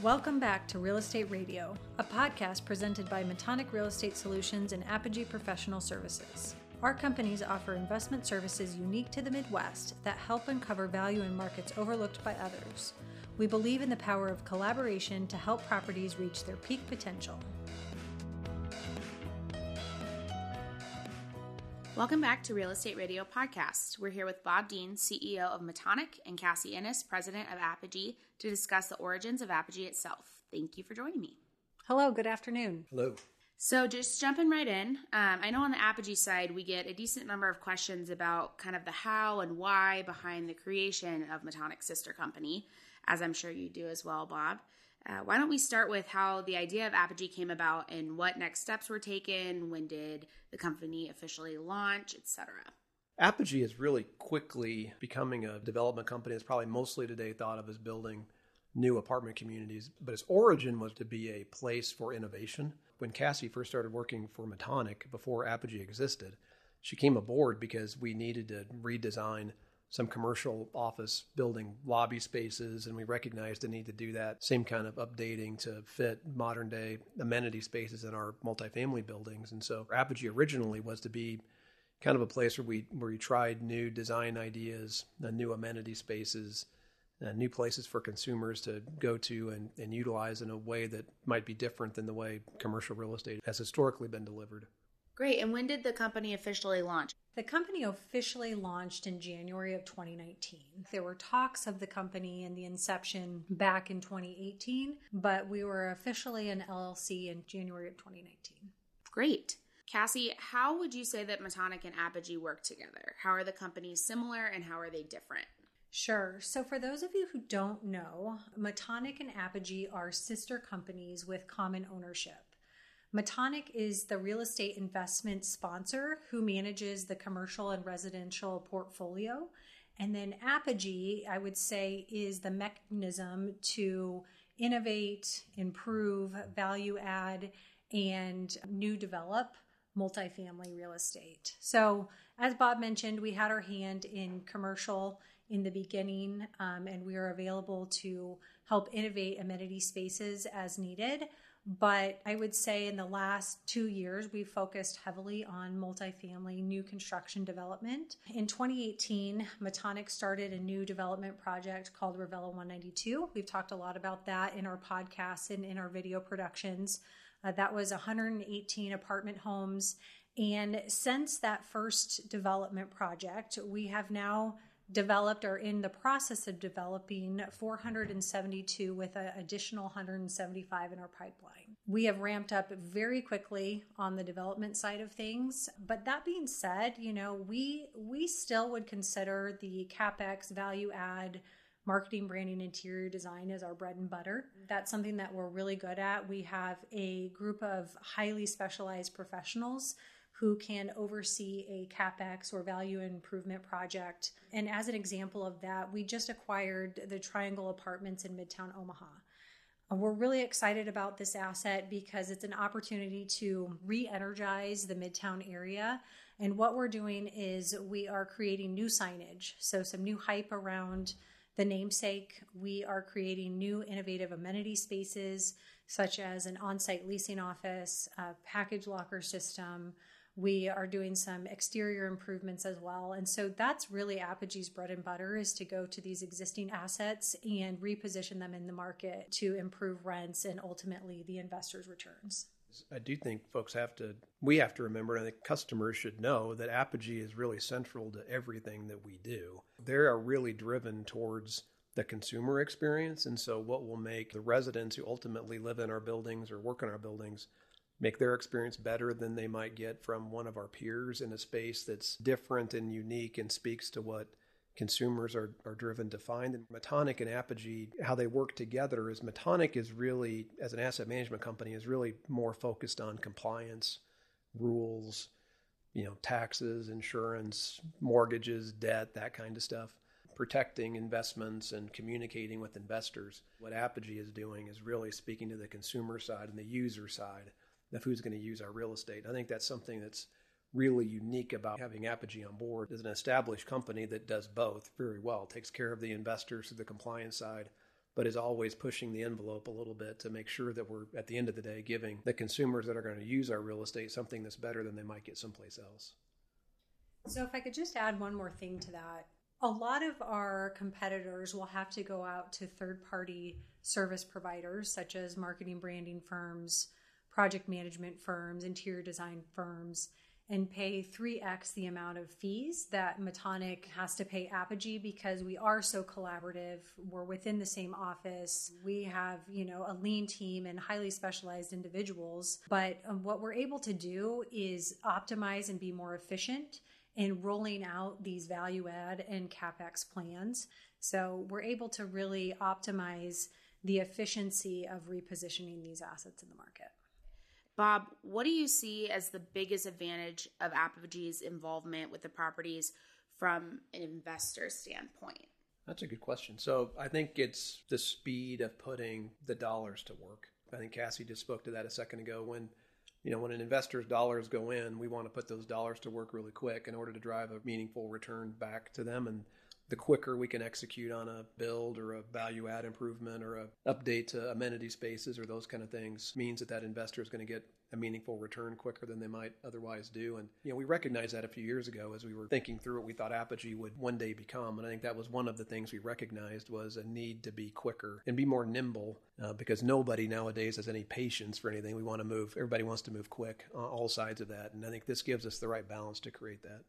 Welcome back to Real Estate Radio, a podcast presented by Metonic Real Estate Solutions and Apogee Professional Services. Our companies offer investment services unique to the Midwest that help uncover value in markets overlooked by others. We believe in the power of collaboration to help properties reach their peak potential. Welcome back to Real Estate Radio Podcast. We're here with Bob Dean, CEO of Metonic, and Cassie Ennis, President of Apogee, to discuss the origins of Apogee itself. Thank you for joining me. Hello, good afternoon. Hello. So, just jumping right in, um, I know on the Apogee side, we get a decent number of questions about kind of the how and why behind the creation of Metonic Sister Company, as I'm sure you do as well, Bob. Uh, why don't we start with how the idea of Apogee came about and what next steps were taken? When did the company officially launch, etc.? Apogee is really quickly becoming a development company. It's probably mostly today thought of as building new apartment communities, but its origin was to be a place for innovation. When Cassie first started working for Metonic before Apogee existed, she came aboard because we needed to redesign some commercial office building lobby spaces, and we recognized the need to do that same kind of updating to fit modern day amenity spaces in our multifamily buildings. And so Apogee originally was to be kind of a place where we where we tried new design ideas, uh, new amenity spaces, uh, new places for consumers to go to and, and utilize in a way that might be different than the way commercial real estate has historically been delivered. Great. And when did the company officially launch? The company officially launched in January of 2019. There were talks of the company and the inception back in 2018, but we were officially an LLC in January of 2019. Great. Cassie, how would you say that Metonic and Apogee work together? How are the companies similar and how are they different? Sure. So, for those of you who don't know, Metonic and Apogee are sister companies with common ownership. Metonic is the real estate investment sponsor who manages the commercial and residential portfolio. And then Apogee, I would say, is the mechanism to innovate, improve, value add, and new develop multifamily real estate. So, as Bob mentioned, we had our hand in commercial in the beginning, um, and we are available to help innovate amenity spaces as needed. But I would say in the last two years, we focused heavily on multifamily new construction development. In 2018, Metonic started a new development project called Ravella 192. We've talked a lot about that in our podcasts and in our video productions. Uh, that was 118 apartment homes. And since that first development project, we have now developed or in the process of developing 472 with an additional 175 in our pipeline. We have ramped up very quickly on the development side of things, but that being said, you know, we we still would consider the capex value add marketing, branding, interior design as our bread and butter. That's something that we're really good at. We have a group of highly specialized professionals who can oversee a capex or value improvement project. And as an example of that, we just acquired the Triangle Apartments in Midtown Omaha. Uh, we're really excited about this asset because it's an opportunity to re energize the Midtown area. And what we're doing is we are creating new signage. So, some new hype around the namesake. We are creating new innovative amenity spaces, such as an on site leasing office, a package locker system, we are doing some exterior improvements as well. And so that's really Apogee's bread and butter is to go to these existing assets and reposition them in the market to improve rents and ultimately the investors' returns. I do think folks have to, we have to remember, and the customers should know that Apogee is really central to everything that we do. They are really driven towards the consumer experience. And so, what will make the residents who ultimately live in our buildings or work in our buildings make their experience better than they might get from one of our peers in a space that's different and unique and speaks to what consumers are, are driven to find. And Metonic and Apogee, how they work together is Metonic is really, as an asset management company, is really more focused on compliance, rules, you know, taxes, insurance, mortgages, debt, that kind of stuff. Protecting investments and communicating with investors. What Apogee is doing is really speaking to the consumer side and the user side of who's going to use our real estate. I think that's something that's really unique about having Apogee on board as an established company that does both very well, takes care of the investors through the compliance side, but is always pushing the envelope a little bit to make sure that we're at the end of the day giving the consumers that are going to use our real estate something that's better than they might get someplace else. So, if I could just add one more thing to that, a lot of our competitors will have to go out to third party service providers such as marketing branding firms, project management firms, interior design firms, and pay 3x the amount of fees that Metonic has to pay Apogee because we are so collaborative. We're within the same office. We have, you know, a lean team and highly specialized individuals. But um, what we're able to do is optimize and be more efficient in rolling out these value add and capex plans. So we're able to really optimize the efficiency of repositioning these assets in the market. Bob, what do you see as the biggest advantage of Apogee's involvement with the properties from an investor standpoint? That's a good question. So I think it's the speed of putting the dollars to work. I think Cassie just spoke to that a second ago. When you know when an investor's dollars go in, we want to put those dollars to work really quick in order to drive a meaningful return back to them. And the quicker we can execute on a build or a value add improvement or a update to amenity spaces or those kind of things means that that investor is going to get a meaningful return quicker than they might otherwise do. And you know, we recognized that a few years ago as we were thinking through what we thought Apogee would one day become. And I think that was one of the things we recognized was a need to be quicker and be more nimble uh, because nobody nowadays has any patience for anything. We want to move. Everybody wants to move quick on all sides of that. And I think this gives us the right balance to create that.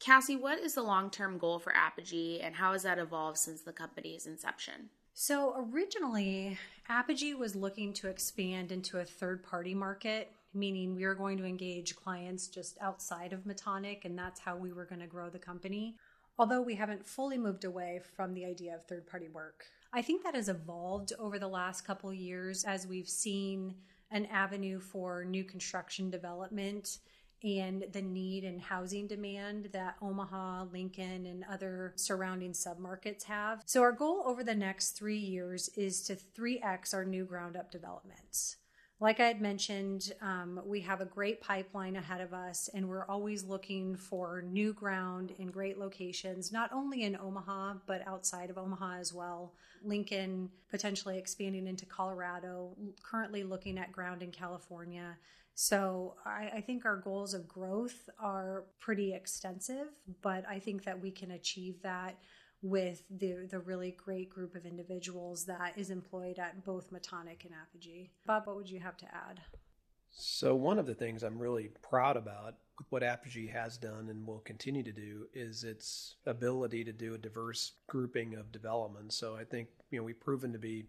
Cassie, what is the long term goal for Apogee and how has that evolved since the company's inception? So, originally, Apogee was looking to expand into a third party market, meaning we were going to engage clients just outside of Metonic, and that's how we were going to grow the company. Although we haven't fully moved away from the idea of third party work. I think that has evolved over the last couple years as we've seen an avenue for new construction development and the need and housing demand that Omaha, Lincoln, and other surrounding submarkets have. So, our goal over the next three years is to 3x our new ground up developments. Like I had mentioned, um, we have a great pipeline ahead of us, and we're always looking for new ground in great locations, not only in Omaha, but outside of Omaha as well. Lincoln potentially expanding into Colorado, currently looking at ground in California. So I, I, think our goals of growth are pretty extensive, but I think that we can achieve that with the the really great group of individuals that is employed at both Metonic and Apogee. Bob, what would you have to add? So one of the things I'm really proud about with what Apogee has done and will continue to do is its ability to do a diverse grouping of development. So I think you know we've proven to be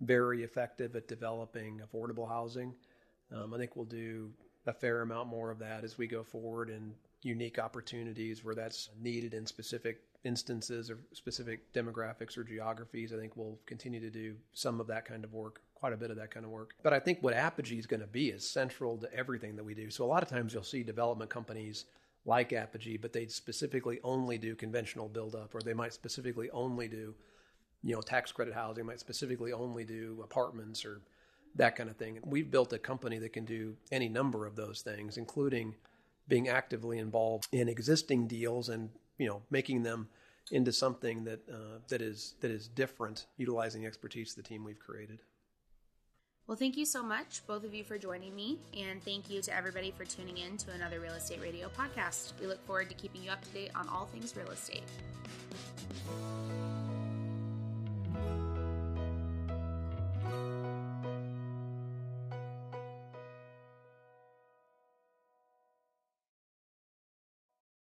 very effective at developing affordable housing um, I think we'll do a fair amount more of that as we go forward and unique opportunities where that's needed in specific instances or specific demographics or geographies. I think we'll continue to do some of that kind of work, quite a bit of that kind of work. But I think what Apogee is going to be is central to everything that we do. So a lot of times you'll see development companies like Apogee, but they specifically only do conventional build up, or they might specifically only do, you know, tax credit housing, might specifically only do apartments or that kind of thing. We've built a company that can do any number of those things, including being actively involved in existing deals and you know making them into something that uh, that is that is different, utilizing expertise of the team we've created. Well, thank you so much, both of you, for joining me, and thank you to everybody for tuning in to another Real Estate Radio podcast. We look forward to keeping you up to date on all things real estate.